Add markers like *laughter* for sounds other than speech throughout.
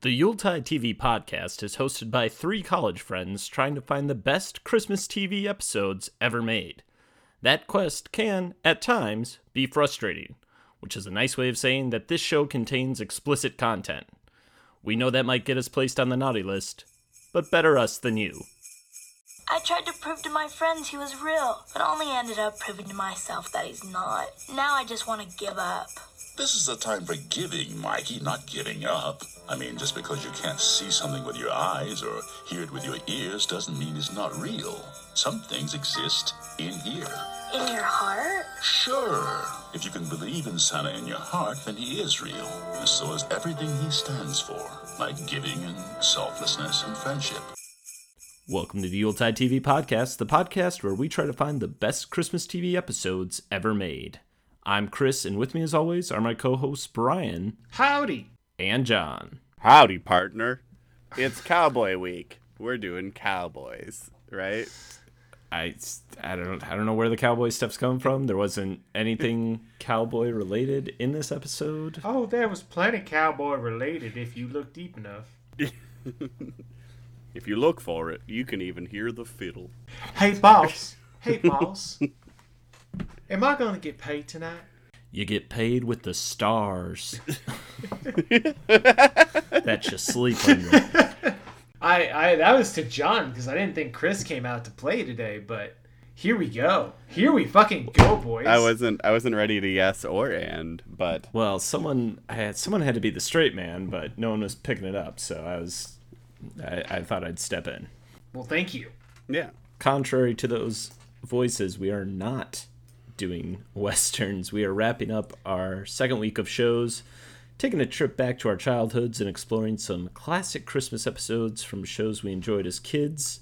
The Yuletide TV podcast is hosted by three college friends trying to find the best Christmas TV episodes ever made. That quest can, at times, be frustrating, which is a nice way of saying that this show contains explicit content. We know that might get us placed on the naughty list, but better us than you. I tried to prove to my friends he was real, but only ended up proving to myself that he's not. Now I just want to give up. This is a time for giving, Mikey, not giving up. I mean, just because you can't see something with your eyes or hear it with your ears doesn't mean it's not real. Some things exist in here. In your heart? Sure. If you can believe in Santa in your heart, then he is real. And so is everything he stands for, like giving and selflessness and friendship. Welcome to the Yuletide TV podcast, the podcast where we try to find the best Christmas TV episodes ever made. I'm Chris, and with me, as always, are my co hosts Brian Howdy. and John. Howdy, partner. It's Cowboy Week. We're doing cowboys, right? I, I don't I don't know where the cowboy stuff's coming from. There wasn't anything cowboy related in this episode. Oh, there was plenty cowboy related if you look deep enough. *laughs* If you look for it, you can even hear the fiddle. Hey, boss. hey, boss. *laughs* Am I going to get paid tonight? You get paid with the stars *laughs* that you sleep under. I, I that was to John because I didn't think Chris came out to play today, but here we go. Here we fucking go, boys. I wasn't I wasn't ready to yes or and, but Well, someone had someone had to be the straight man, but no one was picking it up, so I was I, I thought I'd step in. Well, thank you. yeah. Contrary to those voices, we are not doing *laughs* westerns. We are wrapping up our second week of shows, taking a trip back to our childhoods and exploring some classic Christmas episodes from shows we enjoyed as kids.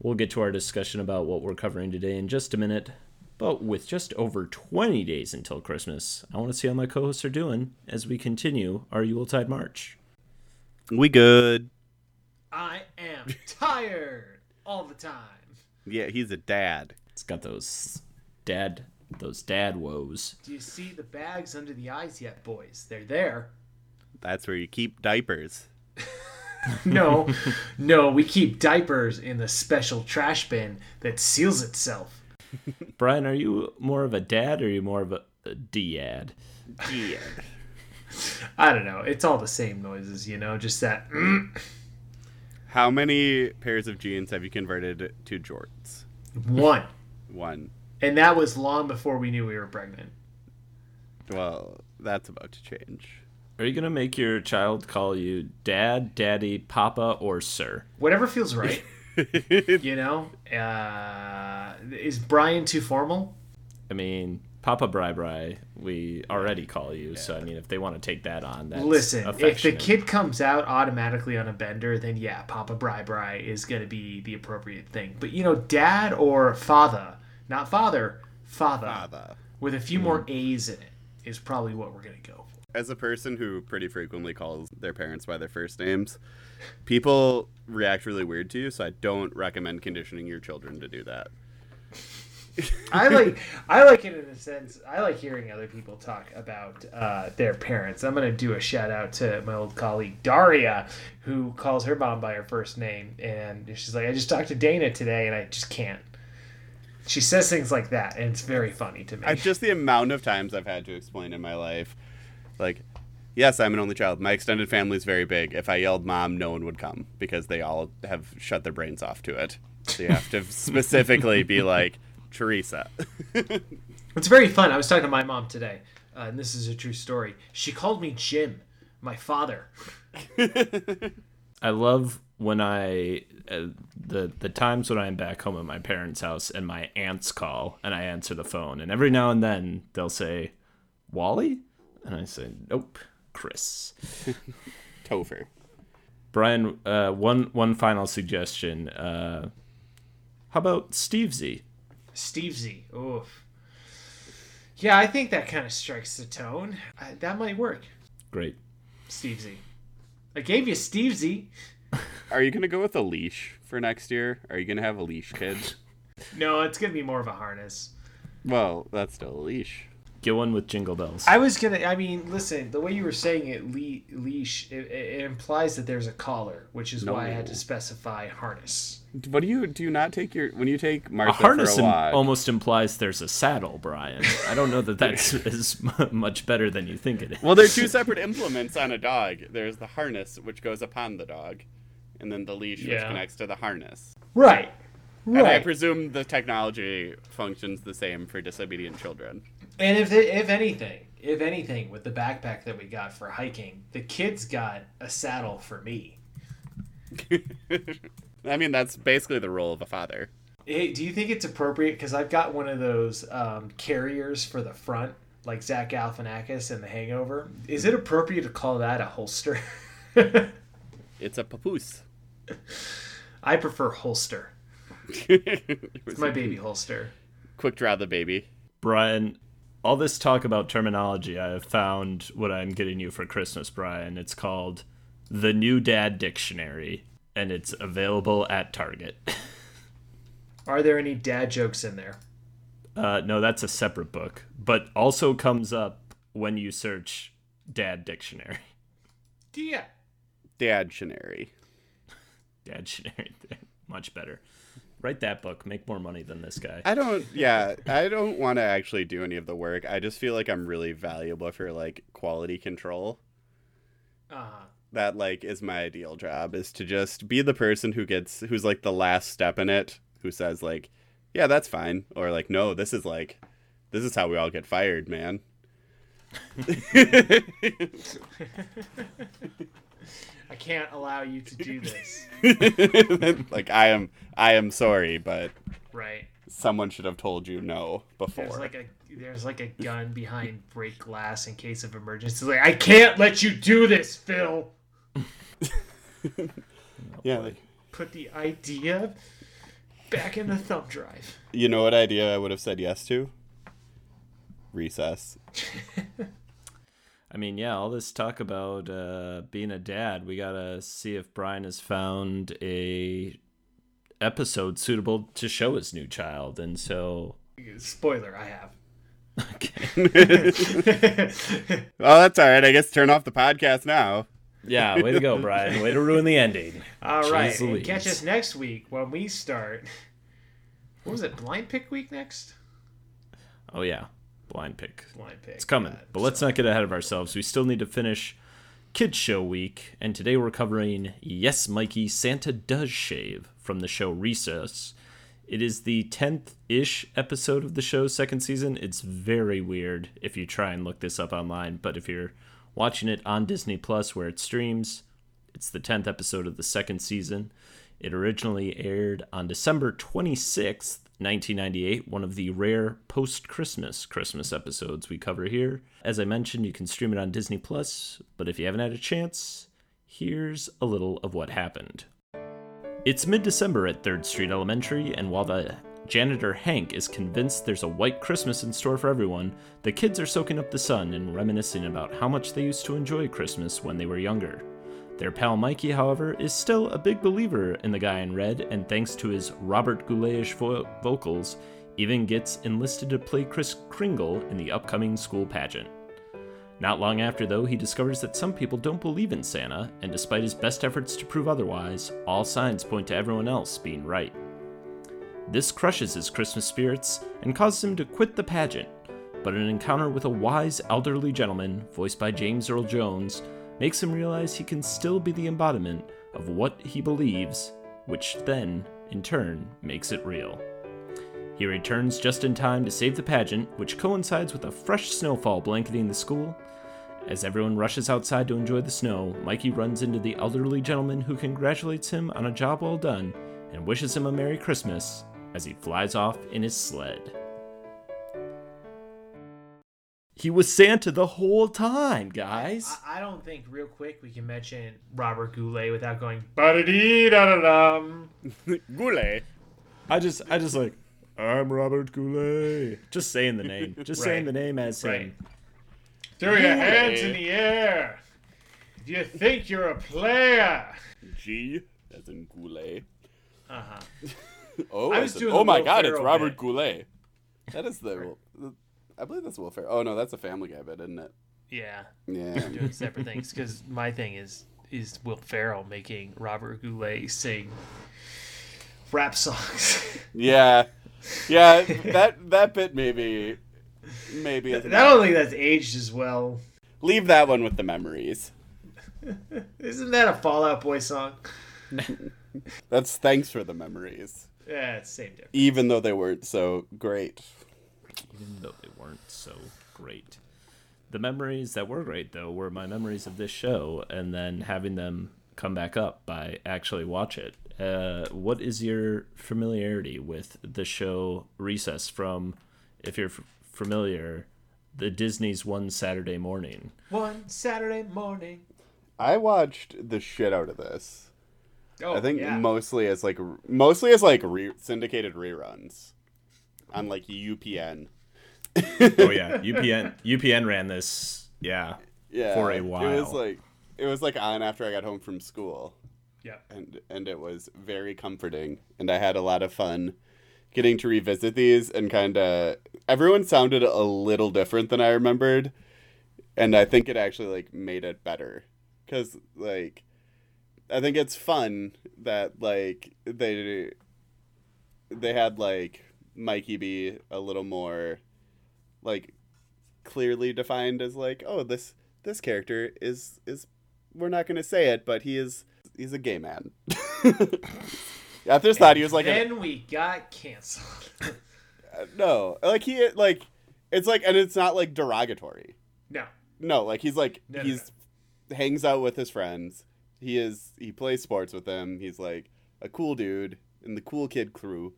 We'll get to our discussion about what we're covering today in just a minute. But with just over 20 days until Christmas, I want to see how my co hosts are doing as we continue our Yuletide March. We good. I am *laughs* tired all the time. Yeah, he's a dad. It's got those dad those dad woes. Do you see the bags under the eyes yet, boys? They're there. That's where you keep diapers. *laughs* No, no, we keep diapers in the special trash bin that seals itself. *laughs* Brian, are you more of a dad or are you more of a, a dad? Yeah. I don't know. It's all the same noises, you know, just that. mm, *clears throat* How many pairs of jeans have you converted to jorts? one. One. And that was long before we knew we were pregnant. Well, that's about to change. Are you gonna make your child call you dad, daddy, papa, or sir? Whatever feels right, *laughs* you know? Uh, is Brian too formal? I mean, Papa Bri Bri, we already call you, so I mean, if they want to take that on, that's Listen, if the kid comes out automatically on a bender, then yeah, Papa Bri Bri is going to be the appropriate thing. But, you know, dad or father, not father, father, Father. with a few more mm. A's in it is probably what we're going to go for. As a person who pretty frequently calls their parents by their first names, people react really weird to you, so I don't recommend conditioning your children to do that. I like I like it in a sense. I like hearing other people talk about uh, their parents. I'm gonna do a shout out to my old colleague Daria, who calls her mom by her first name, and she's like, "I just talked to Dana today, and I just can't." She says things like that, and it's very funny to me. I, just the amount of times I've had to explain in my life, like, yes, I'm an only child. My extended family is very big. If I yelled mom, no one would come because they all have shut their brains off to it. So you have to *laughs* specifically be like, Teresa. *laughs* It's very fun. I was talking to my mom today, uh, and this is a true story. She called me Jim, my father. *laughs* I love when I uh, the the times when I'm back home at my parents' house and my aunts call and I answer the phone and every now and then they'll say, "Wally," and I say, "Nope, Chris." *laughs* Topher. Brian, uh, one one final suggestion. Uh, how about Steve Z? Steve Z. Oof. Yeah, I think that kind of strikes the tone. Uh, that might work. Great. Steve Z. I gave you Steve Z. *laughs* Are you going to go with a leash for next year? Are you going to have a leash kids? *laughs* No, it's gonna be more of a harness. well, that's still a leash. Get one with jingle bells. I was gonna. I mean, listen. The way you were saying it, le- leash, it, it implies that there's a collar, which is why I had to specify harness. What do you do? You not take your when you take a harness for a im- almost implies there's a saddle, Brian. I don't know that that's *laughs* as much better than you think it is. Well, they're two *laughs* separate implements on a dog. There's the harness, which goes upon the dog, and then the leash, which connects to the harness. Right. And I presume the technology functions the same for disobedient children. And if it, if anything, if anything, with the backpack that we got for hiking, the kids got a saddle for me. *laughs* I mean, that's basically the role of a father. Hey, do you think it's appropriate? Because I've got one of those um, carriers for the front, like Zach Galifianakis in The Hangover. Is it appropriate to call that a holster? *laughs* It's a papoose. I prefer holster. *laughs* It's my baby holster. Quick draw the baby. Brian, all this talk about terminology, I have found what I'm getting you for Christmas, Brian. It's called the New Dad Dictionary, and it's available at Target. *laughs* Are there any dad jokes in there? Uh, no, that's a separate book, but also comes up when you search Dad Dictionary. Yeah. Dadtionary. *laughs* Dad Dictionary, *laughs* much better. Write that book. Make more money than this guy. I don't. *laughs* Yeah, I don't want to actually do any of the work. I just feel like I'm really valuable for like quality control. Uh huh. That like is my ideal job is to just be the person who gets who's like the last step in it, who says like, yeah, that's fine, or like, no, this is like, this is how we all get fired, man. *laughs* *laughs* I can't allow you to do this. *laughs* like I am, I am sorry, but right. someone should have told you no before. There's like a there's like a gun behind break glass in case of emergencies. Like I can't let you do this, Phil. *laughs* yeah, like, Put the idea back in the thumb drive. you know what idea I would have said yes to? Recess. *laughs* I mean, yeah, all this talk about uh, being a dad, we gotta see if Brian has found a episode suitable to show his new child, and so Spoiler, I have. Okay. *laughs* well, that's all right. I guess turn off the podcast now. yeah, way to go, *laughs* Brian. Way to ruin the ending. All right, Jeez and catch us next week when we start. What was it? Blind pick week next. Oh yeah, blind pick. Blind pick. It's coming, God, but let's not get ahead of ourselves. We still need to finish Kids Show Week, and today we're covering Yes, Mikey, Santa Does Shave from the show Recess. It is the 10th ish episode of the show's second season. It's very weird if you try and look this up online, but if you're watching it on Disney Plus where it streams, it's the 10th episode of the second season. It originally aired on December 26th, 1998, one of the rare post Christmas Christmas episodes we cover here. As I mentioned, you can stream it on Disney Plus, but if you haven't had a chance, here's a little of what happened. It's mid December at 3rd Street Elementary, and while the janitor Hank is convinced there's a white Christmas in store for everyone, the kids are soaking up the sun and reminiscing about how much they used to enjoy Christmas when they were younger. Their pal Mikey, however, is still a big believer in the guy in red, and thanks to his Robert Goulet-ish vo- vocals, even gets enlisted to play Kris Kringle in the upcoming school pageant. Not long after, though, he discovers that some people don't believe in Santa, and despite his best efforts to prove otherwise, all signs point to everyone else being right. This crushes his Christmas spirits and causes him to quit the pageant, but an encounter with a wise elderly gentleman, voiced by James Earl Jones, makes him realize he can still be the embodiment of what he believes, which then, in turn, makes it real. He returns just in time to save the pageant, which coincides with a fresh snowfall blanketing the school. As everyone rushes outside to enjoy the snow, Mikey runs into the elderly gentleman who congratulates him on a job well done and wishes him a Merry Christmas as he flies off in his sled. He was Santa the whole time, guys. I, I don't think real quick we can mention Robert Goulet without going ba dee da da dum. *laughs* Goulet. I just, I just like, I'm Robert Goulet. Just saying the name. *laughs* Just saying Right. the name as Right. him. Throw your hands in the air. Do you think you're a player? G as in Goulet. Uh huh. *laughs* Oh, I was as in- doing oh the my Will God! It's Ferrell Robert bit. Goulet. That is the. I believe that's Will Ferrell. Oh no, that's a Family Guy bit, isn't it? Yeah, Yeah. doing separate things. Because my thing is is Will Ferrell making Robert Goulet sing rap songs. *laughs* yeah. Yeah. That that bit maybe maybe I don't think that's aged as well. leave that one with the memories. *laughs* Isn't that a Fall Out Boy song? *laughs* That's thanks for the memories, Yeah, same difference. even though they weren't so great. Even though they weren't so great. The memories that were great, though, were my memories of this show, and then having them come back up by actually watch it. Uh, what is your familiarity with the show Recess from, if you're f- familiar, the Disney's One Saturday Morning? One Saturday morning. I watched the shit out of this. Oh, I think yeah. mostly as like mostly as like re- syndicated reruns on like UPN. Oh yeah, UPN UPN ran this. Yeah, Yeah, For a while. It was like it was like on after I got home from school, yeah. and and it was very comforting, and I had a lot of fun getting to revisit these and kind of everyone sounded a little different than I remembered, and I think it actually like made it better because like I think it's fun that like they they had like Mikey be a little more like clearly defined as like oh this this character is is we're not gonna say it but he is he's a gay man. *laughs* I this thought he was like a, then we got canceled. *laughs* no like he like it's like and it's not like derogatory. no. No, like he's like No, no, he's hangs out with his friends. He is he plays sports with them. He's like a cool dude in the cool kid crew.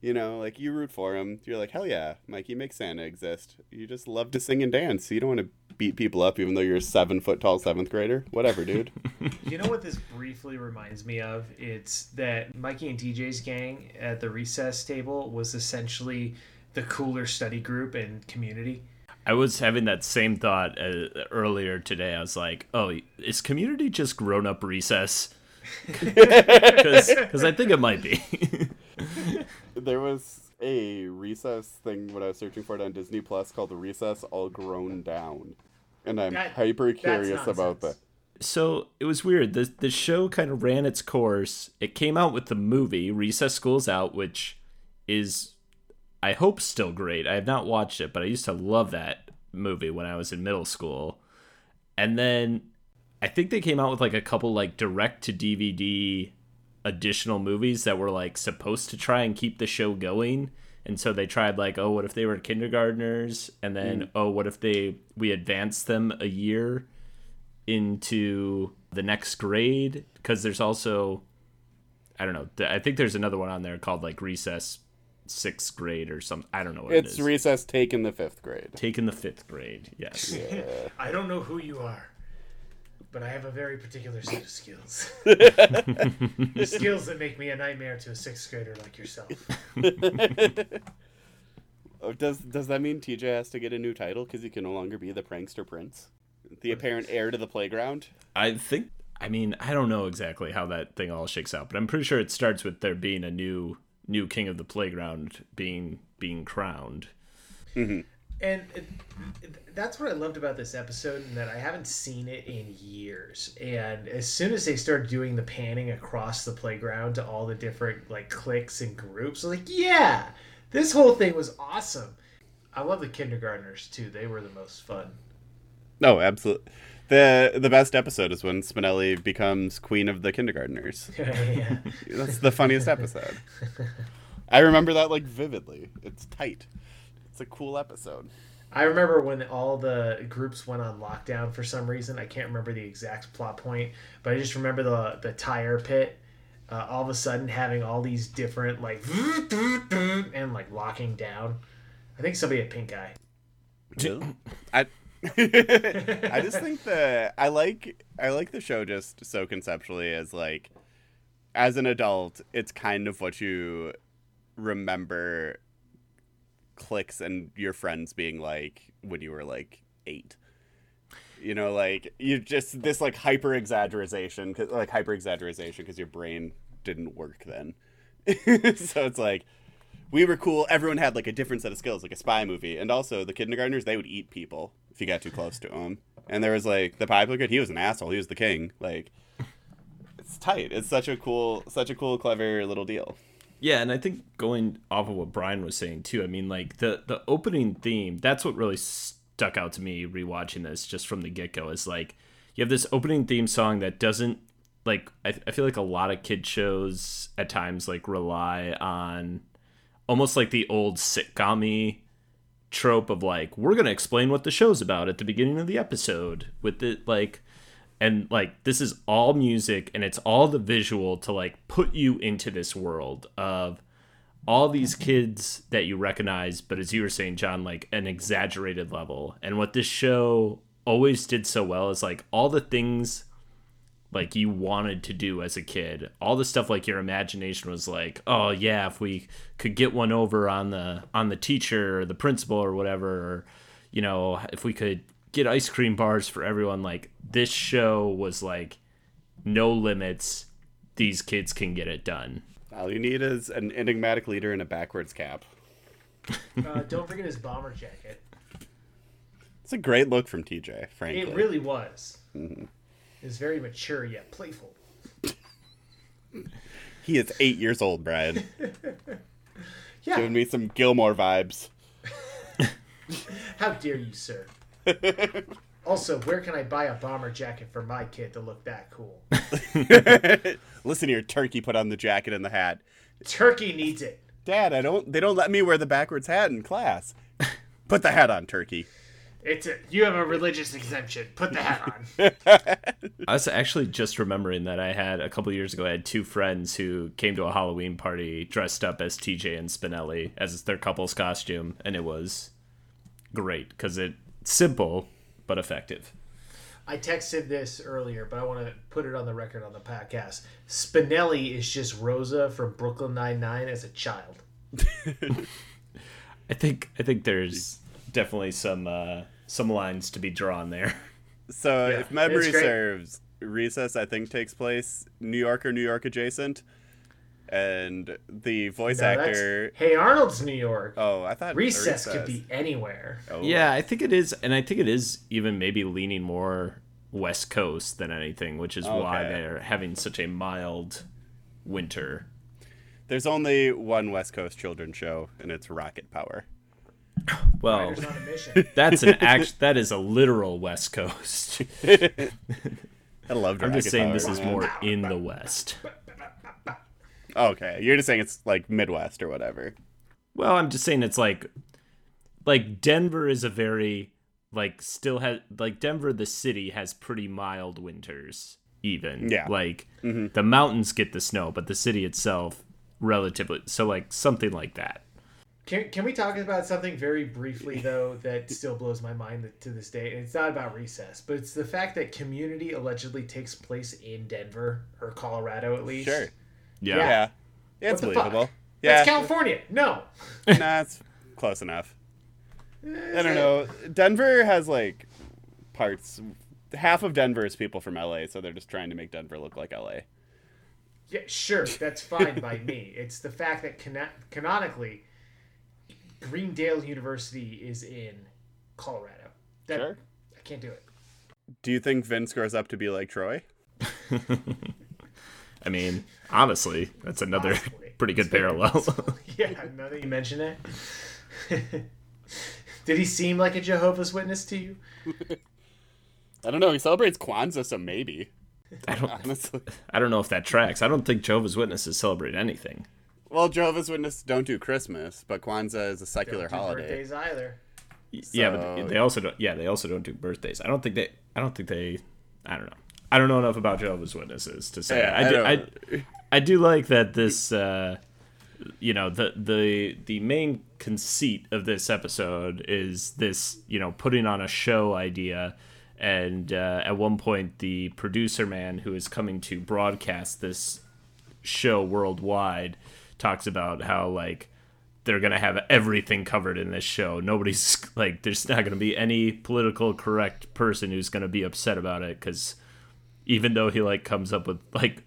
You know, like you root for him. You're like, hell yeah, Mikey makes Santa exist. You just love to sing and dance. You don't want to beat people up, even though you're a seven foot tall seventh grader. Whatever, dude. *laughs* You know what this briefly reminds me of? It's that Mikey and TJ's gang at the recess table was essentially the cooler study group and community. I was having that same thought uh, earlier today. I was like, "Oh, is Community just grown up Recess?" *laughs* Because I think it might be. *laughs* there was a recess thing when I was searching for it on Disney Plus called the Recess All Grown Down, and I'm That- hyper curious about that. so it was weird. The the show kind of ran its course. It came out with the movie Recess School's Out, which is I hope still great. I have not watched it, but I used to love that movie when I was in middle school. And then I think they came out with like a couple like direct to DVD additional movies that were like supposed to try and keep the show going. And so they tried like, oh, what if they were kindergartners? And then, mm. oh, what if they we advanced them a year into the next grade? Because there's also, I don't know. I think there's another one on there called like recess sixth grade or something. I don't know what it It's is. recess taken the fifth grade. Taking the fifth grade. Yes. *laughs* I don't know who you are, but I have a very particular set of skills. *laughs* *laughs* The skills that make me a nightmare to a sixth grader like yourself. *laughs* Oh, does does that mean TJ has to get a new title because he can no longer be the prankster prince, the apparent heir to the playground? I think. I mean, I don't know exactly how that thing all shakes out, but I'm pretty sure it starts with there being a new new king of the playground being being crowned. Mm-hmm. And it, it- that's what I loved about this episode, and that I haven't seen it in years. And as soon as they started doing the panning across the playground to all the different like cliques and groups, I was like, yeah, this whole thing was awesome. I love the kindergartners too; they were the most fun. Oh, no, absolutely. the The best episode is when Spinelli becomes queen of the kindergartners. *laughs* yeah. That's the funniest episode. *laughs* I remember that like vividly. It's tight. It's a cool episode. I remember when all the groups went on lockdown for some reason. I can't remember the exact plot point, but I just remember the the tire pit. Uh, all of a sudden, having all these different like *laughs* and like locking down. I think somebody had pink eye. *laughs* I *laughs* I just think that I like I like the show just so conceptually as like as an adult, it's kind of what you remember clicks and your friends being like when you were like eight. You know, like you just this like hyper exaggeration, cause, like hyper exaggeration because your brain didn't work then. *laughs* so it's like we were cool. Everyone had like a different set of skills, like a spy movie. And also, the kindergartners they would eat people if you got too close to them. And there was like the popular kid. He was an asshole. He was the king. Like, it's tight. It's such a cool, such a cool, clever little deal. Yeah, and I think going off of what Brian was saying too, I mean, like the the opening theme, that's what really stuck out to me rewatching this just from the get go. Is like you have this opening theme song that doesn't like I, I feel like a lot of kid shows at times like rely on almost like the old sitcom trope of like we're gonna explain what the show's about at the beginning of the episode with it like and like this is all music and it's all the visual to like put you into this world of all these kids that you recognize but as you were saying john like an exaggerated level. And what this show always did so well is like all the things like you wanted to do as a kid all the stuff like your imagination was like oh yeah if we could get one over on the on the teacher or the principal or whatever or you know if we could get ice cream bars for everyone like this show was like no limits these kids can get it done All you need is an enigmatic leader and a backwards cap. Uh, don't forget his bomber jacket. It's a great look from TJ, frankly. It really was. It's very mature yet playful. he is eight years old, Brian. *laughs* Yeah. Giving me some Gilmore vibes. *laughs* How dare you, sir? *laughs* also, where can I buy a bomber jacket for my kid to look that cool? *laughs* Listen here, turkey put on the jacket and the hat. Turkey needs it. Dad, I don't they don't let me wear the backwards hat in class. Put the hat on, turkey. It's a, you have a religious exemption. Put the hat on. *laughs* I was actually just remembering that I had a couple years ago. I had two friends who came to a Halloween party dressed up as TJ and Spinelli as their couple's costume, and it was great because it's simple but effective. I texted this earlier, but I want to put it on the record on the podcast. Spinelli is just Rosa from Brooklyn Nine Nine as a child. *laughs* I think I think there's definitely some uh, some lines to be drawn there. So Yeah, if memory it's serves, Recess I think takes place New York or New York adjacent. And the voice No, actor Hey Arnold's New York. Oh, I thought Recess could be anywhere. Oh. Yeah, I think it is, and I think it is even maybe leaning more West Coast than anything, which is why they're having such a mild winter. There's only one West Coast children's show, and it's Rocket Power. *gasps* Well, Riders on a mission. *laughs* that's an act. That is a literal West Coast. *laughs* I love. I'm just saying Power, this is more in the West. Okay, you're just saying it's like Midwest or whatever. Well, I'm just saying it's like like Denver is a very like still has like Denver the city has pretty mild winters even. Yeah. Like mm-hmm. the mountains get the snow, but the city itself relatively so like something like that. Can, can we talk about something very briefly though that still blows my mind to this day? And it's not about recess, but it's the fact that Community allegedly takes place in Denver or Colorado at least. Sure. Yeah. Yeah. Yeah, yeah it's What the fuck? believable. That's California. No. *laughs* nah, it's close enough. Eh, I don't know. Denver has like parts. Half of Denver is people from LA, so they're just trying to make Denver look like LA. Yeah, sure, that's fine by me. *laughs* It's the fact that cano- canonically, Greendale University is in Colorado. That, Sure. I can't do it. Do you think Vince grows up to be like Troy? *laughs* I mean, honestly, that's another Possibly. pretty good It's parallel. possible. *laughs* yeah, now that you mention it. *laughs* Did he seem like a Jehovah's Witness to you? *laughs* I don't know. He celebrates Kwanzaa, so maybe. I don't Honestly. I don't know if that tracks. I don't think Jehovah's Witnesses celebrate anything. Well, Jehovah's Witnesses don't do Christmas, but Kwanzaa is a secular Don't do holiday. birthdays either. Yeah, but they also don't. Yeah, they also don't do birthdays. I don't think they. I don't think they. I don't know. I don't know enough about Jehovah's Witnesses to say. Yeah, I, I do, I, I do like that this. Uh, you know the the the main conceit of this episode is this you know putting on a show idea and uh, at one point the producer man who is coming to broadcast this show worldwide talks about how like they're gonna have everything covered in this show. Nobody's *laughs* like, there's not gonna be any political correct person who's gonna be upset about it because even though he like comes up with like,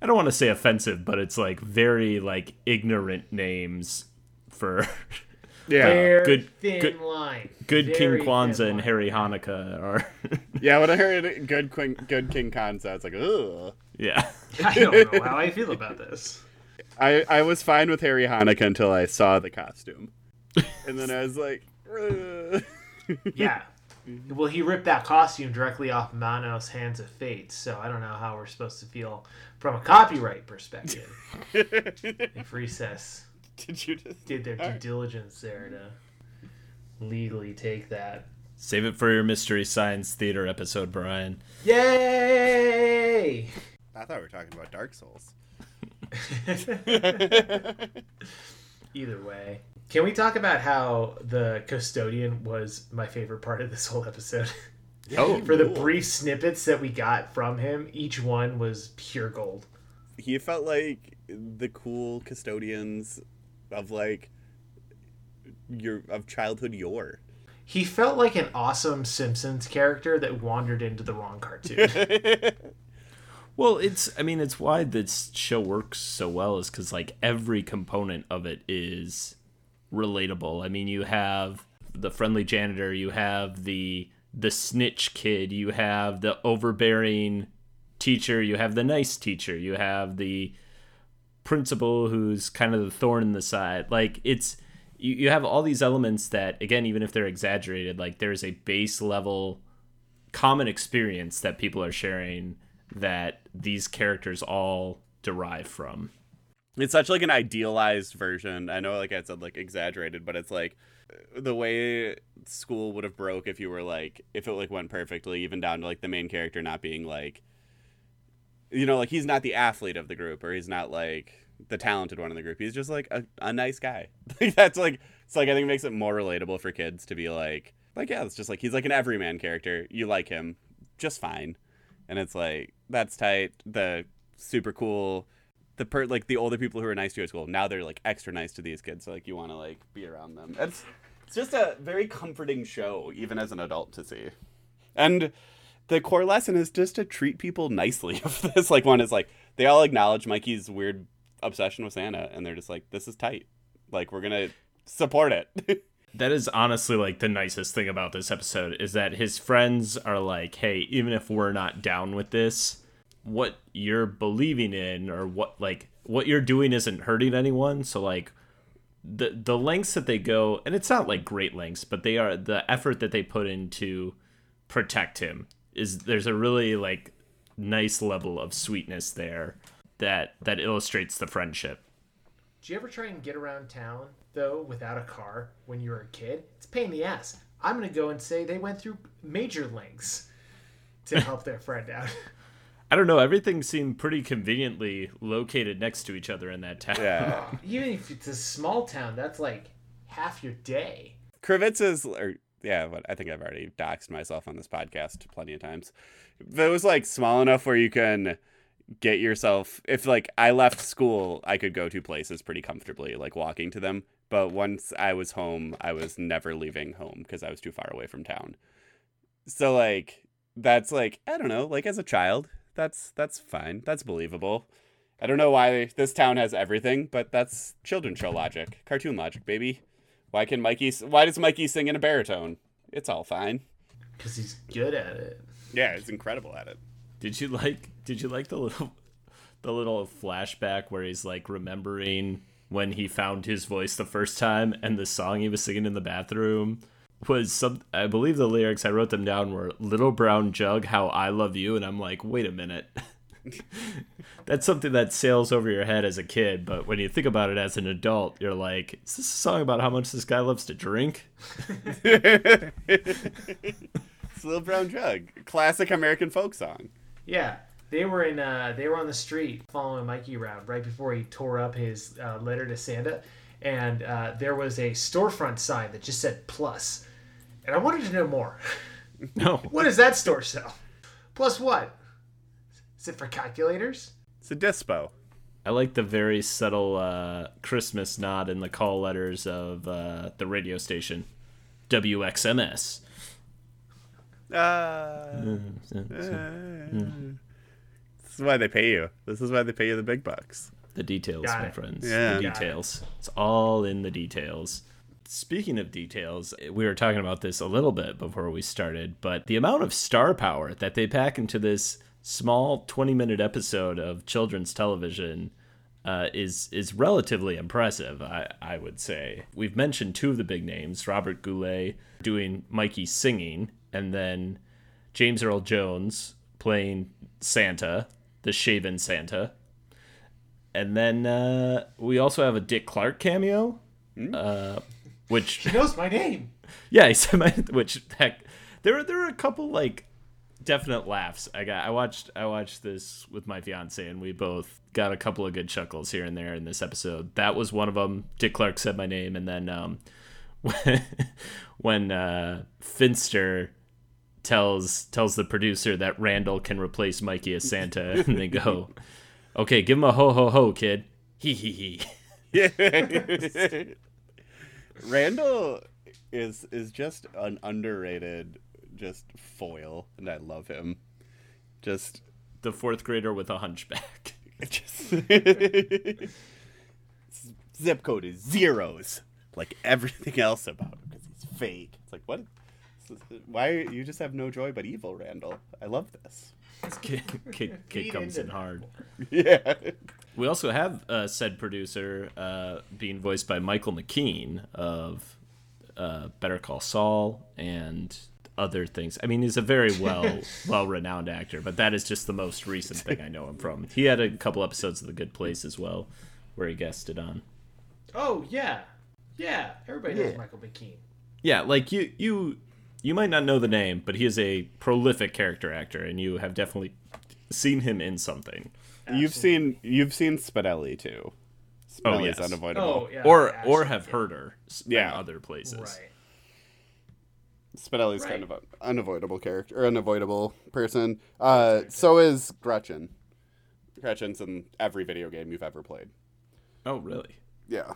I don't want to say offensive, but it's like very like ignorant names for *laughs* Yeah. Fair, Good- thin good- line. good King Very Kwanzaa and line. Harry Hanukkah are *laughs* Yeah, when I heard good King, good King Kwanzaa, it's like, ugh. yeah. *laughs* I don't know how I feel about this. I, I was fine with Harry Hanukkah until I saw the costume. And then I was like, ugh. Yeah. Mm-hmm. Well, he ripped that costume directly off Manos' Hands of Fate, so I don't know how we're supposed to feel from a copyright perspective. *laughs* if Recess Did you just. did their due diligence there to legally take that. Save it for your mystery science theater episode, Brian. Yay! I thought we were talking about Dark Souls. *laughs* *laughs* Either way. Can we talk about how the custodian was my favorite part of this whole episode? *laughs* Oh, For the brief snippets that we got from him, each one was pure gold. He felt like the cool custodians of like your of childhood yore. He felt like an awesome Simpsons character that wandered into the wrong cartoon. *laughs* Well, it's I mean it's why this show works so well is cuz like every component of it is relatable. I mean, you have the friendly janitor, you have the the snitch kid, you have the overbearing teacher, you have the nice teacher, you have the principal who's kind of the thorn in the side. Like it's you, you have all these elements that again even if they're exaggerated, like there's a base level common experience that people are sharing that these characters all derive from. It's such like an idealized version. I know like I said like exaggerated, but it's like the way school would have broke if you were like if it like went perfectly, even down to like the main character not being like you know, like he's not the athlete of the group or he's not like the talented one in the group. He's just like a, a nice guy. *laughs* Like that's like it's like I think it makes it more relatable for kids to be like like yeah, it's just like he's like an everyman character. You like him just fine. And it's like that's tight. The super cool the per like the older people who are nice to you at school now they're like extra nice to these kids so like you want to like be around them. It's it's just a very comforting show even as an adult to see. And the core lesson is just to treat people nicely. *laughs* Of this like one is like they all acknowledge mikey's weird obsession with santa and they're just like this is tight. Like we're gonna support it. *laughs* That is honestly like the nicest thing about this episode is that his friends are like, "Hey, even if we're not down with this, what you're believing in or what like what you're doing isn't hurting anyone." So like the the lengths that they go, and it's not like great lengths, but they are the effort that they put into protect him is there's a really like nice level of sweetness there that that illustrates the friendship. do you ever try and get around town, though, without a car when you were a kid? It's a pain in the ass. I'm to go and say they went through major lengths to help their friend out. *laughs* I don't know. Everything seemed pretty conveniently located next to each other in that town. yeah *laughs* Even if it's a small town, that's like half your day. Kravitz is, or yeah, but I think I've already doxed myself on this podcast plenty of times. If it was like small enough where you can get yourself, if like I left school, I could go to places pretty comfortably, like walking to them. But once I was home, I was never leaving home because I was too far away from town. So like that's like I don't know, like as a child, that's that's fine, that's believable. I don't know why this town has everything, but that's children show logic, cartoon logic, baby. Why can Mikey? Why does Mikey sing in a baritone? It's all fine. Because he's good at it. Yeah, it's incredible at it. Did you like? Did you like the little, the little flashback where he's like remembering when he found his voice the first time and the song he was singing in the bathroom was some. I believe the lyrics I wrote them down were "Little Brown Jug, How I Love You," and I'm like, wait a minute. *laughs* That's something that sails over your head as a kid, but when you think about it as an adult, you're like, is this a song about how much this guy loves to drink? *laughs* It's Little Brown Jug, classic American folk song. Yeah, they were in. Uh, they were on the street following Mikey around right before he tore up his uh, letter to Santa, and uh, there was a storefront sign that just said plus, and I wanted to know more. *laughs* No. what does that store sell? Plus what? Is it for calculators? It's a dispo. I like the very subtle uh, Christmas nod in the call letters of uh, the radio station, WXMS. Uh, this is why they pay you. This is why they pay you the big bucks. The details, Got my it. friends. Yeah. The Got it. details. It's all in the details. Speaking of details, we were talking about this a little bit before we started, but the amount of star power that they pack into this small 20 minute episode of children's television uh, is is relatively impressive, I, I would say. We've mentioned two of the big names Robert Goulet doing Mikey singing, and then James Earl Jones playing Santa, the shaven Santa. And then uh, we also have a Dick Clark cameo, uh, which He knows my name. *laughs* yeah, he said my which heck there were there were a couple like definite laughs. I got I watched I watched this with my fiance and we both got a couple of good chuckles here and there in this episode. That was one of them. Dick Clark said my name and then um when, *laughs* when uh Finster tells tells the producer that Randall can replace Mikey as Santa and they go, *laughs* "Okay, give him a ho ho ho, kid." Hee hee hee. *laughs* Randall is is just an underrated just foil, and I love him. Just The fourth grader with a hunchback. *laughs* just *laughs* zip code is zeros, like everything else about him because he's fake. It's like what? Why you just have no joy but evil, Randall? I love this. Kid, kid, kid comes in hard. Yeah. We also have uh, said producer uh, being voiced by Michael McKean of uh, Better Call Saul and other things. I mean, he's a very well *laughs* well renowned actor, but that is just the most recent thing I know him from. He had a couple episodes of The Good Place as well, where he guested on. Oh yeah, yeah. Everybody knows Michael McKean. Yeah, like you you you might not know the name, but he is a prolific character actor, and you have definitely seen him in something. You've seen you've seen Spinelli too. Oh, Spinelli's yes. Oh unavoidable. yeah. or or absolutely. have heard her in Yeah. other places. Right. Spinelli's Right. kind of an unavoidable character or unavoidable person. Uh, so is Gretchen. Gretchen's in every video game you've ever played. Oh, really? Yeah.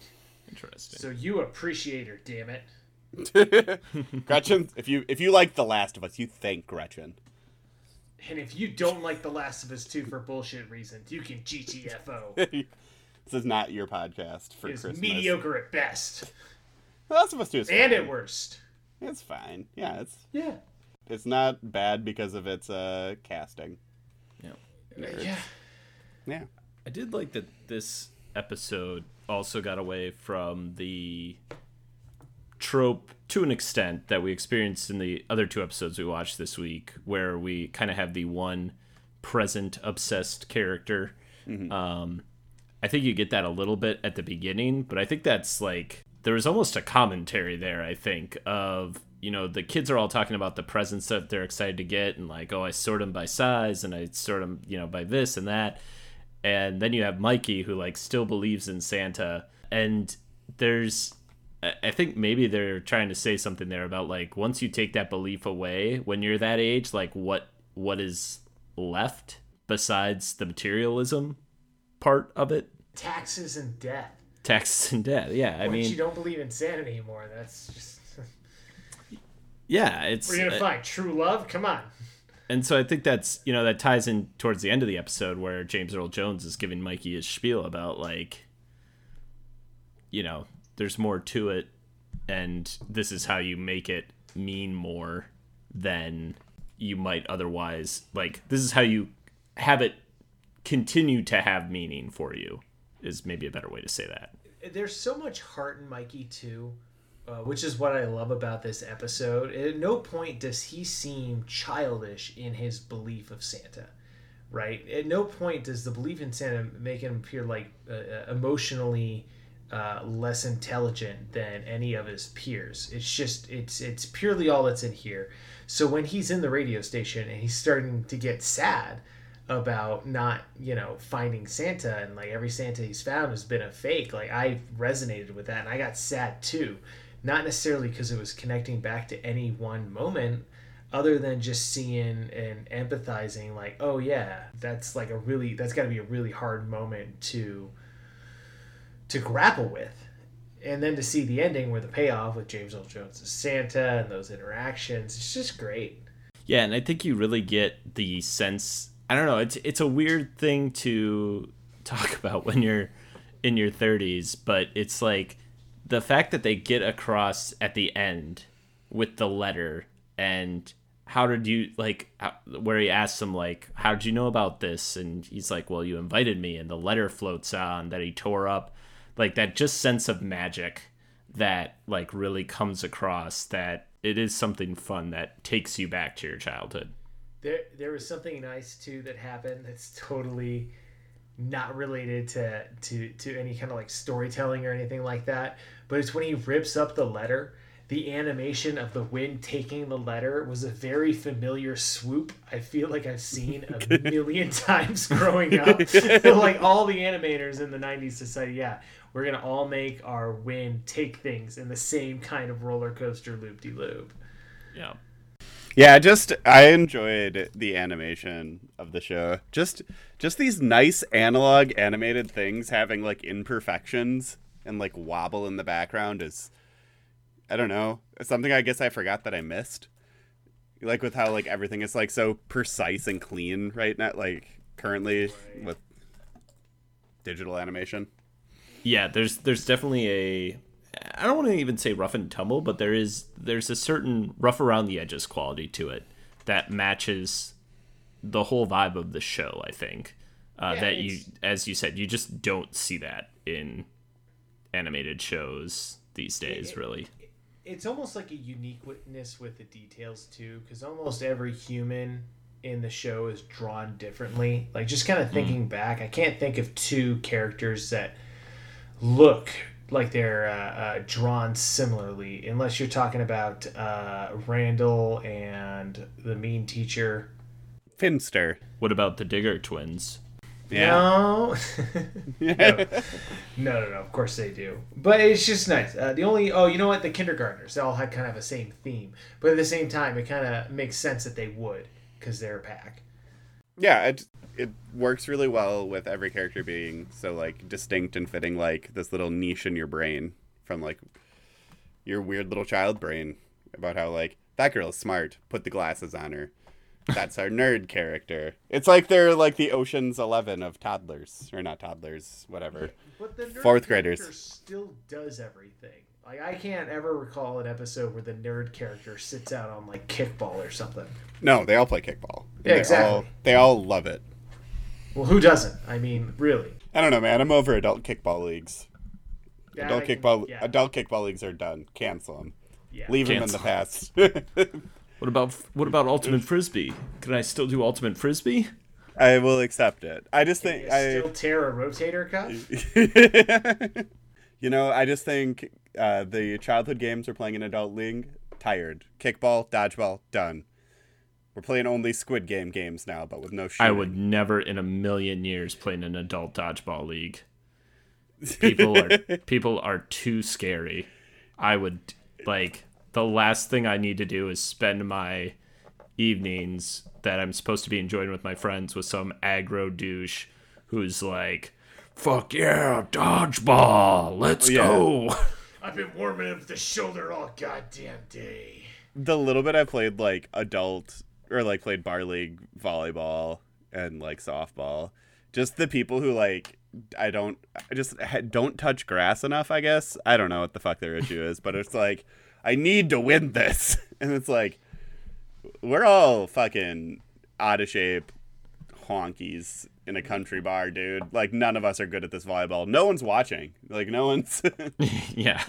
Interesting. So you appreciate her, damn it. *laughs* Gretchen, if you if you like The Last of Us, you thank Gretchen. And if you don't like The Last of Us 2 for bullshit reasons, you can GTFO. *laughs* this is not your podcast for It's Christmas. mediocre at best The Last of Us Two is and fine. at worst. It's fine. Yeah, it's Yeah. it's not bad because of its uh casting. Yeah. Yeah. Yeah. I did like that this episode also got away from the trope to an extent that we experienced in the other two episodes we watched this week, where we kind of have the one present obsessed character. Um, I think you get that a little bit at the beginning, but I think that's like there was almost a commentary there. I think of you know the kids are all talking about the presents that they're excited to get, and like oh I sort them by size and I sort them you know by this and that, and then you have Mikey who like still believes in Santa, and there's I think maybe they're trying to say something there about like once you take that belief away when you're that age, like what what is left besides the materialism part of it? Taxes and death. Taxes and death. Yeah, I Once mean, you don't believe in Santa anymore, that's just. *laughs* yeah, it's We're gonna uh, find true love. Come on. and so I think that's you know that ties in towards the end of the episode where James Earl Jones is giving Mikey his spiel about like, you know, there's more to it, and this is how you make it mean more than you might otherwise. Like this is how you have it continue to have meaning for you. Is maybe a better way to say that. There's so much heart in Mikey too, uh, which is what I love about this episode. At no point does he seem childish in his belief of Santa, right? At no point does the belief in Santa make him appear like uh, uh, emotionally uh, less intelligent than any of his peers. It's just it's it's purely all that's in here. So when he's in the radio station and he's starting to get sad about not you know finding Santa and like every Santa he's found has been a fake. Like I resonated with that and I got sad too, not necessarily because it was connecting back to any one moment. Other than just seeing and empathizing, like, oh yeah, that's like a really, that's got to be a really hard moment to to grapple with. And then to see the ending where the payoff with James Earl Jones as Santa and those interactions, it's just great. Yeah, and I think you really get the sense. I don't know. It's it's a weird thing to talk *laughs* about when you're in your 30s, but it's like the fact that they get across at the end with the letter and how did you like how, where he asks him like how did you know about this and he's like well you invited me and the letter floats on that he tore up like that just sense of magic that like really comes across that it is something fun that takes you back to your childhood There, there was something nice too that happened that's totally not related to to to any kind of like storytelling or anything like that. But it's when he rips up the letter. The animation of the wind taking the letter was a very familiar swoop. I feel like I've seen a *laughs* million *laughs* times growing up. *laughs* like all the animators in the '90s decided, yeah, we're gonna all make our wind take things in the same kind of roller coaster loop de loop. yeah Yeah, I just I enjoyed the animation of the show. Just just these nice analog animated things having like imperfections and like wobble in the background is I don't know, something I guess I forgot that I missed. Like with how like everything is like so precise and clean right now like currently with digital animation. yeah there's there's definitely a i don't want to even say rough and tumble but there is there's a certain rough around the edges quality to it that matches the whole vibe of the show i think. Uh, Yeah, that you as you said you just don't see that in animated shows these days it- really it's almost like a uniqueness with the details too because almost every human in the show is drawn differently. Like just kind of thinking back i can't think of two characters that look like they're uh, uh, drawn similarly unless you're talking about uh, randall and the mean teacher. Finster. what about the digger twins Yeah. no *laughs* no. no, no, no. Of course they do. But it's just nice. Uh, the only oh, you know what? The kindergartners they all had kind of a same theme, but at the same time, it kind of makes sense that they would because they're a pack. yeah it it works really well with every character being so like distinct and fitting like this little niche in your brain from like your weird little child brain about how like that girl is smart put the glasses on her that's our nerd character it's like they're like the oceans 11 of toddlers or not toddlers whatever But the nerd Fourth graders. character still does everything. Like I can't ever recall an episode where the nerd character sits out on like kickball or something. no they all play kickball Yeah, They exactly. all, they all love it Well, who doesn't? I mean, really. i don't know man i'm over adult kickball leagues Yeah, adult I can- kickball yeah, adult kickball leagues are done cancel them yeah. leave them in the past *laughs* what about what about ultimate frisbee can i still do ultimate frisbee I will accept it. I just think You I, still tear a rotator cuff. *laughs* you know, I just think uh, the childhood games we're playing in adult league tired. Kickball, dodgeball, done. We're playing only Squid Game games now, but with no shooting. I would never in a million years play in an adult dodgeball league. *laughs* People are people are too scary. I would like the last thing I need to do is spend my evenings that I'm supposed to be enjoying with my friends with some aggro douche who's like, "Fuck yeah, dodgeball, let's oh, yeah. go." I've been warming up the shoulder all goddamn day. the little bit I played like adult or like played bar league volleyball and like softball. Just the people who like I don't I just don't touch grass enough. I guess I don't know what the fuck their issue is, but it's like I need to win this, *laughs* and it's like we're all fucking out of shape honkies in a country bar, dude. Like none of us are good at this volleyball. No one's watching. Like no one's. *laughs* *laughs* yeah.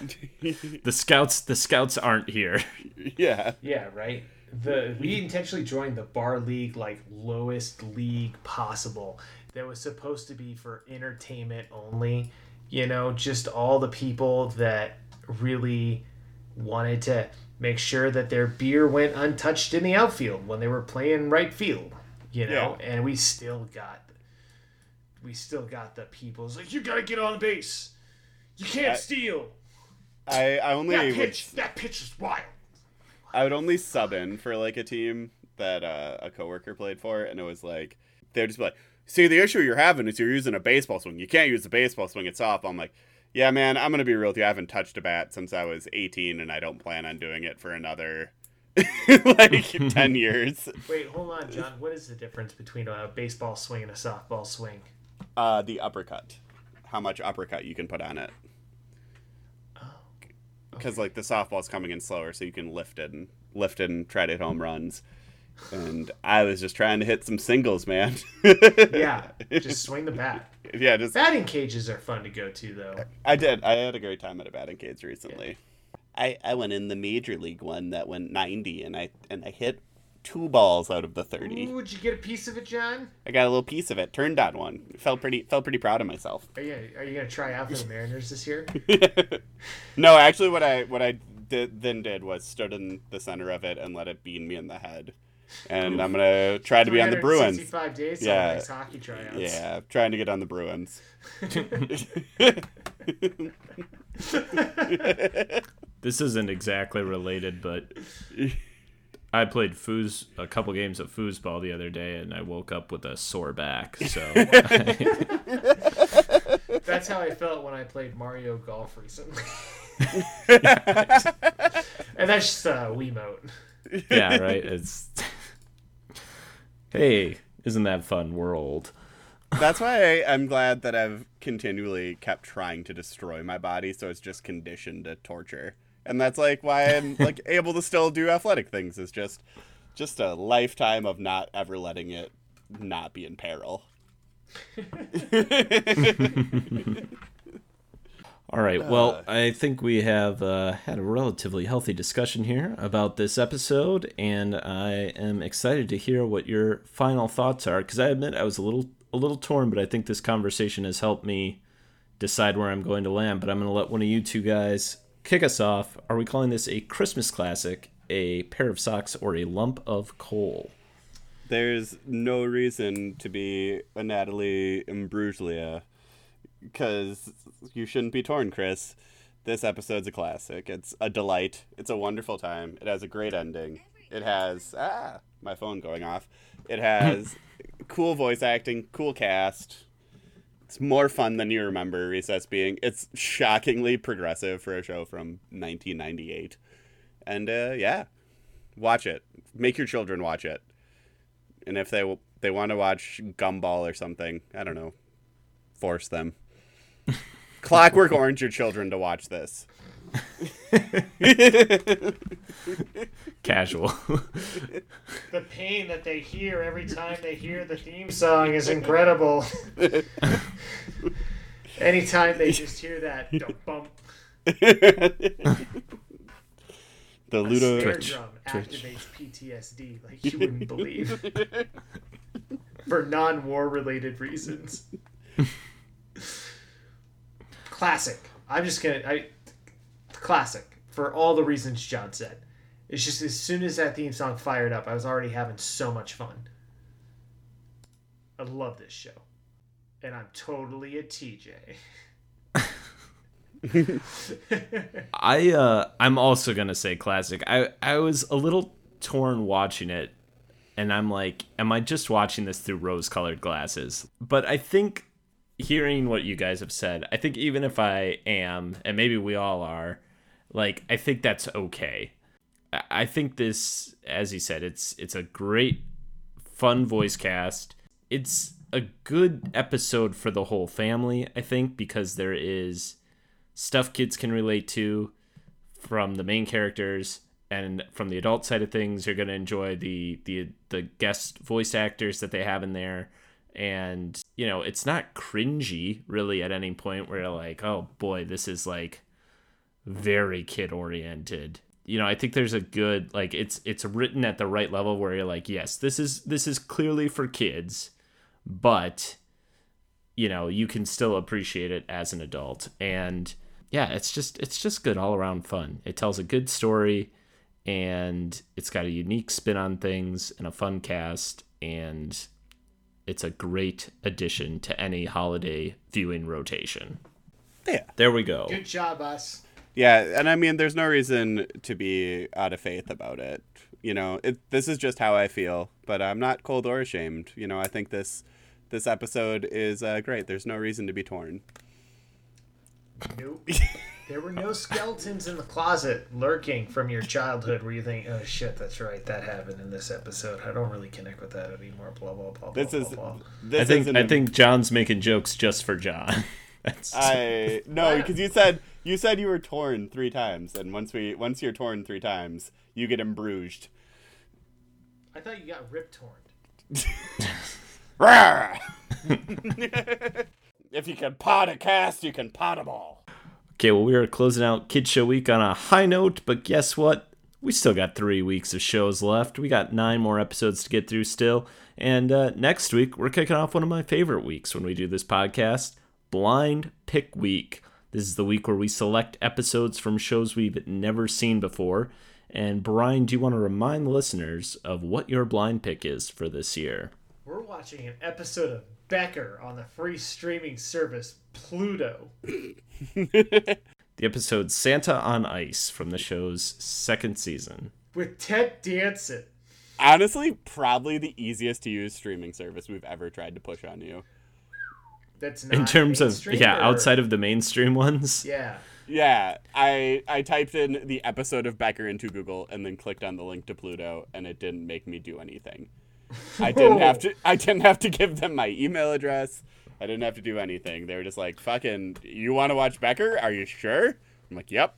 The scouts the scouts aren't here. yeah. Yeah, right. The we intentionally joined the bar league like lowest league possible that was supposed to be for entertainment only. You know, just all the people that really wanted to make sure that their beer went untouched in the outfield when they were playing right field. You know, and we still got we still got the people It's like you gotta get on base. You can't I- steal. I I only That would pitch that pitch is wild. I would only sub in for like a team that uh, a coworker played for, and it was like they'd just be like, "See, the issue you're having is you're using a baseball swing. You can't use the baseball swing itself." I'm like, "Yeah, man, I'm gonna be real with you. I haven't touched a bat since I was 18, and I don't plan on doing it for another *laughs* like 10 *laughs* years." Wait, hold on, John. What is the difference between a baseball swing and a softball swing? Uh, the uppercut. How much uppercut you can put on it. Because like the softball's coming in slower, so you can lift it and lift it and try to hit home runs. And I was just trying to hit some singles, man. Yeah, *laughs* just swing the bat. yeah, just Batting cages are fun to go to, though. I did. I had a great time at a batting cage recently. I, I went in the major league one that went 90 and I and I hit two balls out of the 30. Ooh, would you get a piece of it, John? I got a little piece of it. Turned on one. Felt pretty felt pretty proud of myself. Are you are you gonna try out for the Mariners this year? *laughs* no, actually what I what I did then did was stood in the center of it and let it bean me in the head. And I'm going to try to be on the Bruins. 65 days. Yeah. Yeah. Nice hockey tryouts. Yeah, trying to get on the Bruins. *laughs* *laughs* This isn't exactly related, but I played foos a couple games of foosball the other day, and I woke up with a sore back. So *laughs* That's how I felt when I played Mario Golf recently. and that's just a Wiimote. yeah, right. It's hey, isn't that fun? We're old. That's why I, I'm glad that I've continually kept trying to destroy my body so it's just conditioned to torture. And that's like why I'm like *laughs* able to still do athletic things is just just a lifetime of not ever letting it not be in peril. *laughs* *laughs* All right. Well, I think we have uh, had a relatively healthy discussion here about this episode, and I am excited to hear what your final thoughts are. Because I admit I was a little a little torn, but I think this conversation has helped me decide where I'm going to land. But I'm going to let one of you two guys kick us off. Are we calling this a Christmas classic, a pair of socks, or a lump of coal? There's no reason to be a Natalie Imbruglia because you shouldn't be torn, Chris. This episode's a classic. It's a delight. It's a wonderful time. It has a great ending. It has ah, my phone going off. It has *laughs* cool voice acting, cool cast. It's more fun than you remember Recess being. It's shockingly progressive for a show from 1998. And uh, yeah, watch it. Make your children watch it. And if they they want to watch Gumball or something, I don't know, force them. *laughs* Clockwork Orange your children to watch this. *laughs* Casual. The pain that they hear every time they hear the theme song is incredible. *laughs* Anytime they just hear that dum bump, The Ludo snare Twitch, drum Twitch. activates PTSD like you wouldn't believe. For non-war related reasons. Classic. I'm just gonna I classic for all the reasons John said. It's just as soon as that theme song fired up, I was already having so much fun. I love this show. And I'm totally a TJ. *laughs* I uh I'm also gonna say classic. I I was a little torn watching it, and I'm like, am I just watching this through rose-colored glasses? But I think hearing what you guys have said, I think even if I am, and maybe we all are, like I think that's okay. I- think this, as he said, it's it's a great, fun voice cast. It's a good episode for the whole family. I think because there is stuff kids can relate to from the main characters and from the adult side of things you're going to enjoy the the the guest voice actors that they have in there and you know it's not cringy really at any point where you're like oh boy this is like very kid oriented you know i think there's a good like it's it's written at the right level where you're like yes this is this is clearly for kids but you know you can still appreciate it as an adult. And yeah it's just it's just good all around fun. It tells a good story and it's got a unique spin on things and a fun cast and it's a great addition to any holiday viewing rotation Yeah. there we go Good job, us. Yeah, and I mean, there's no reason to be out of faith about it. You know, it, this is just how I feel, but I'm not cold or ashamed. You know, I think this this episode is uh, great. There's no reason to be torn. Nope. *laughs* There were no skeletons in the closet lurking from your childhood where you think, oh shit, that's right, that happened in this episode. I don't really connect with that anymore. Blah blah blah. This blah, is blah, blah. this I think isn't think John's making jokes just for John. *laughs* I no, *laughs* because you said you said you were torn three times, and once we once you're torn three times, you get embrouged. I thought you got rip torn. *laughs* Rawr! if you can pot a cast, you can pot a ball. Okay, well, we are closing out Kid Show Week on a high note, but guess what? We still got three weeks of shows left. We got nine more episodes to get through still. And uh, next week, we're kicking off one of my favorite weeks when we do this podcast Blind Pick Week. This is the week where we select episodes from shows we've never seen before. And Brian, do you want to remind the listeners of what your blind pick is for this year? We're watching an episode of Becker on the free streaming service Pluto. *laughs* The episode Santa on Ice from the show's second season. with Ted Danson. Honestly, probably the easiest to use streaming service we've ever tried to push on you. That's not In terms of, yeah, or- outside of the mainstream ones. Yeah. Yeah, I I typed in the episode of Becker into Google and then clicked on the link to Pluto, and it didn't make me do anything. I didn't have to. I didn't have to give them my email address. I didn't have to do anything. They were just like, "Fucking, you want to watch Becker? Are you sure?" I'm like, "Yep."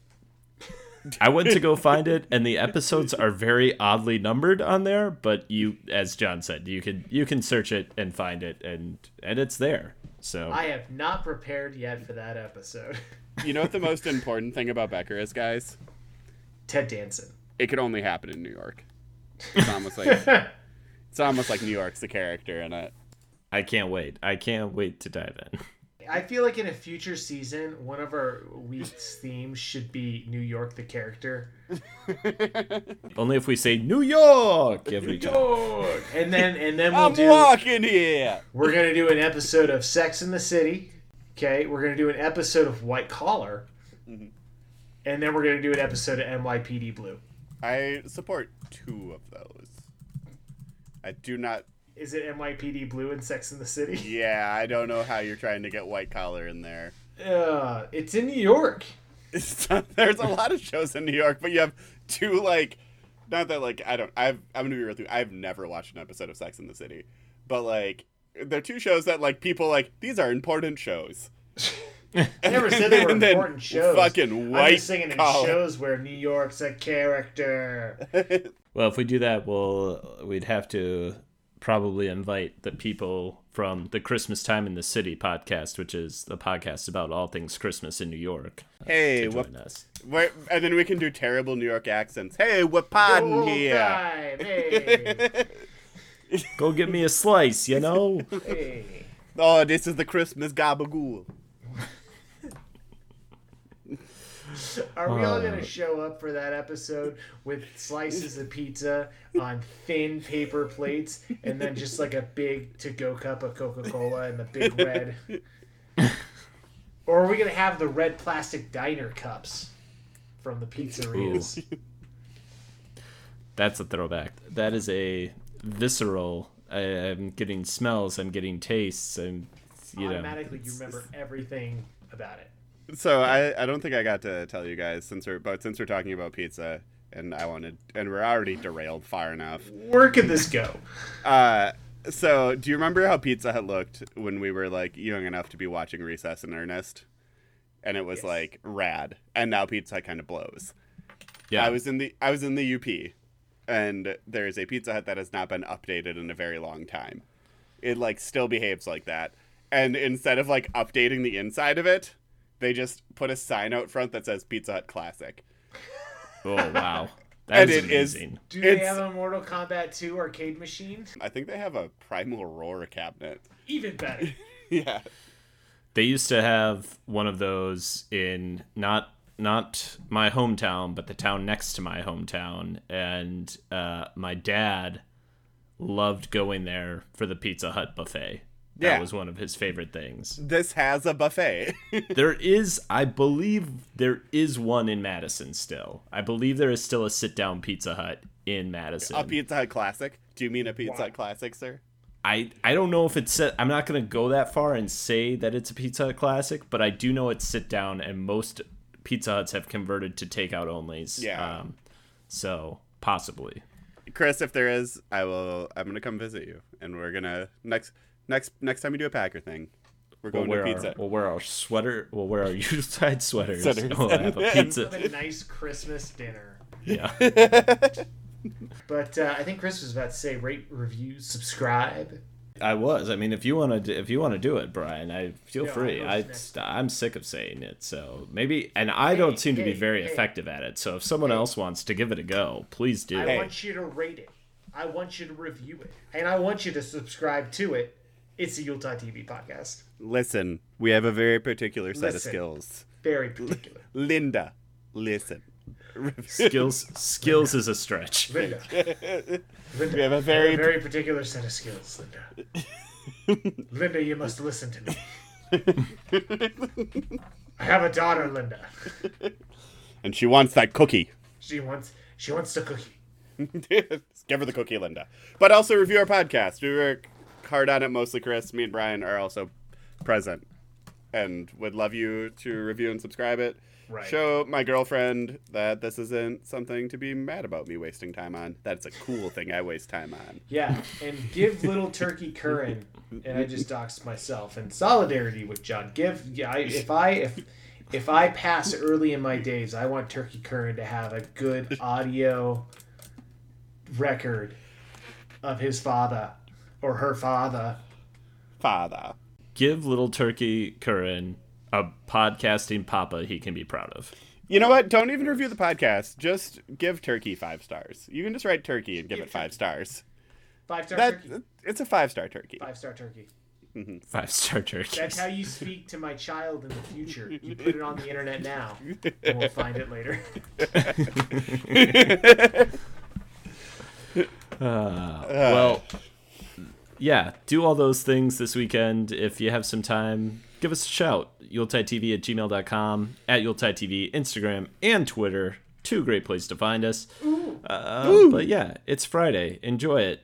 I went to go find it, and the episodes are very oddly numbered on there. But you, as John said, you can you can search it and find it, and and it's there. So I have not prepared yet for that episode. You know what the most important thing about Becker is, guys? Ted Danson. It could only happen in New York. It's almost like *laughs* it's almost like New York's the character in it. I can't wait. I can't wait to dive in. *laughs* I feel like in a future season, one of our week's themes should be New York, the character. *laughs* Only if we say New York every time. York, and then and then we'll I'm do. walking here. We're gonna do an episode of Sex in the City. Okay, we're gonna do an episode of White Collar, Mm-hmm. and then we're gonna do an episode of NYPD Blue. I support two of those. I do not. Is it NYPD Blue and Sex in the City? *laughs* Yeah, I don't know how you're trying to get white collar in there. Uh, it's in New York. *laughs* It's not- there's a lot of shows in New York, but you have two like, not that like I don't. I've I'm gonna be real with you. I've never watched an episode of Sex in the City, but like they're two shows that like people like these are important shows. I *laughs* never said they were And then important shows. fucking I'm white just saying in collar. shows where New York's a character. Well, if we do that, we'll we'd have to probably invite the people from the Christmas Time in the City podcast, which is the podcast about all things Christmas in New York. Uh, hey, to what? join us. We're, and then we can do terrible New York accents. Hey, we're podding here. time, hey, Go get me a slice, you know. hey. *laughs* Oh, this is the Christmas gabagool. *laughs* Are we all Uh. gonna show up for that episode with slices of pizza on thin paper plates, and then just like a big to-go cup of Coca-Cola and the big red? or are we gonna have the red plastic diner cups from the pizzerias? That's a throwback. That is a visceral. I, I'm getting smells. I'm getting tastes. and you know. Automatically, you remember everything about it. So I, I don't think I got to tell you guys since we're but since we're talking about pizza and I wanted and we're already derailed far enough. Where could this go? Uh, so do you remember how Pizza Hut looked when we were like young enough to be watching Recess in earnest? And it was Yes. like rad. And now Pizza Hut kind of blows. Yeah. I was in the I was in the UP, and there is a Pizza Hut that has not been updated in a very long time. It like still behaves like that, and instead of like updating the inside of it, they just put a sign out front that says Pizza Hut Classic. Oh wow. *laughs* That And is it is- amazing. Do they It's- have a Mortal Kombat 2 arcade machine? I think they have a Primal Roar cabinet. Even better. *laughs* yeah. They used to have one of those in not not my hometown, but the town next to my hometown, and uh, my dad loved going there for the Pizza Hut buffet. That Yeah. was one of his favorite things. This has a buffet. *laughs* there is, I believe, there is one in Madison still. I believe there is still a sit down Pizza Hut in Madison. a Pizza Hut Classic. Do you mean a Pizza Hut Classic, sir? I I don't know if it's. I'm not gonna go that far and say that it's a Pizza Hut classic, but I do know it's sit down, and most Pizza Huts have converted to takeout onlys. Yeah. Um, so possibly. Chris, if there is, I will. I'm gonna come visit you, and we're gonna next next next time you do a Packer thing, we're We'll going wear, to our, pizza. we'll wear our sweater. We'll wear our *laughs* Yuletide sweaters. Sweaters. We'll have a *laughs* pizza. Have a nice Christmas dinner. Yeah. *laughs* But uh, I think Chris was about to say rate, review, subscribe. I was. I mean, if you want to, if you want to do it, Brian, I feel Yeah, free. I I, was next. I'm sick of saying it. So maybe, and I don't seem to be very hey. effective at it. So if someone else wants to give it a go, please do. I want you to rate it. I want you to review it. And I want you to subscribe to it. It's the Yuletide TV podcast. Listen, we have a very particular set of skills. Very particular. *laughs* Linda, listen. skills, *laughs* skills is a stretch. Linda. Linda. We have a I very- very particular set of skills, Linda. *laughs* Linda, you must listen to me. I have a daughter, Linda. And she wants that cookie. She wants she wants the cookie. Give her the cookie, Linda. But also review our podcast. We work hard on it. Mostly Chris, me, and Brian are also present, and would love you to review and subscribe it. Right. Show my girlfriend that this isn't something to be mad about me wasting time on. That's a cool thing I waste time on. Yeah, and give little turkey Curran, and I just doxed myself in solidarity with John. Give yeah, I, if I if if I pass early in my days, I want Turkey Curran to have a good audio record of his father or her father. Father. Give little turkey Curran a podcasting papa he can be proud of. You know what? Don't even review the podcast. Just give Turkey five stars. You can just write Turkey and give it five stars. Five star That turkey. it's a five star turkey. Five star turkey. Mm-hmm. Five star turkey. That's how you speak to my child in the future. You put it on the internet now, and we'll find it later. *laughs* *laughs* Uh, well, yeah, do all those things this weekend. If you have some time, give us a shout. YuletideTV at gmail.com, at YuletideTV, Instagram, and Twitter. Two great places to find us. Uh, but yeah, it's Friday. Enjoy it.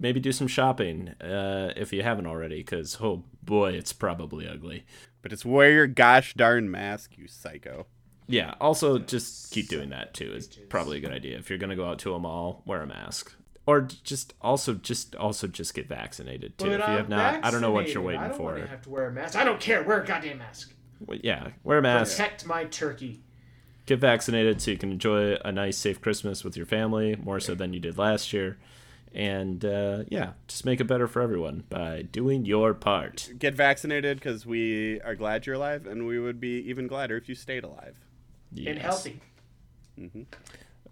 Maybe do some shopping uh, if you haven't already, because, oh boy, it's probably ugly. But it's wear your gosh darn mask, you psycho. Yeah, also just keep doing that too is probably a good idea. If you're gonna go out to a mall, wear a mask. Or just also just also just get vaccinated too. But if you have I'm not I don't know what you're vaccinated. waiting I don't for. want to have to wear a mask. I don't care. Wear a goddamn mask. Well, Yeah, wear a mask. Protect my turkey. Get vaccinated so you can enjoy a nice safe Christmas with your family, more so than you did last year. And uh, yeah, just make it better for everyone by doing your part. Get vaccinated because we are glad you're alive, and we would be even gladder if you stayed alive. and Yes. healthy.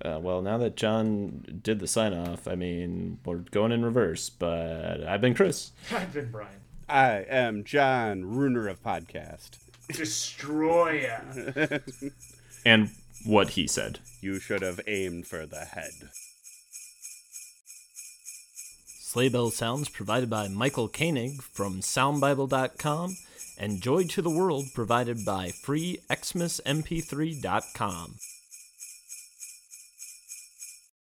Uh, well, now that John did the sign off, I mean, we're going in reverse, but I've been Chris. I've been Brian. I am John, ruiner of podcast. Destroyer. *laughs* And what he said. You should have aimed for the head. Sleigh Bell Sounds provided by Michael Koenig from SoundBible.com and Joy to the World provided by FreeXmasMP3.com.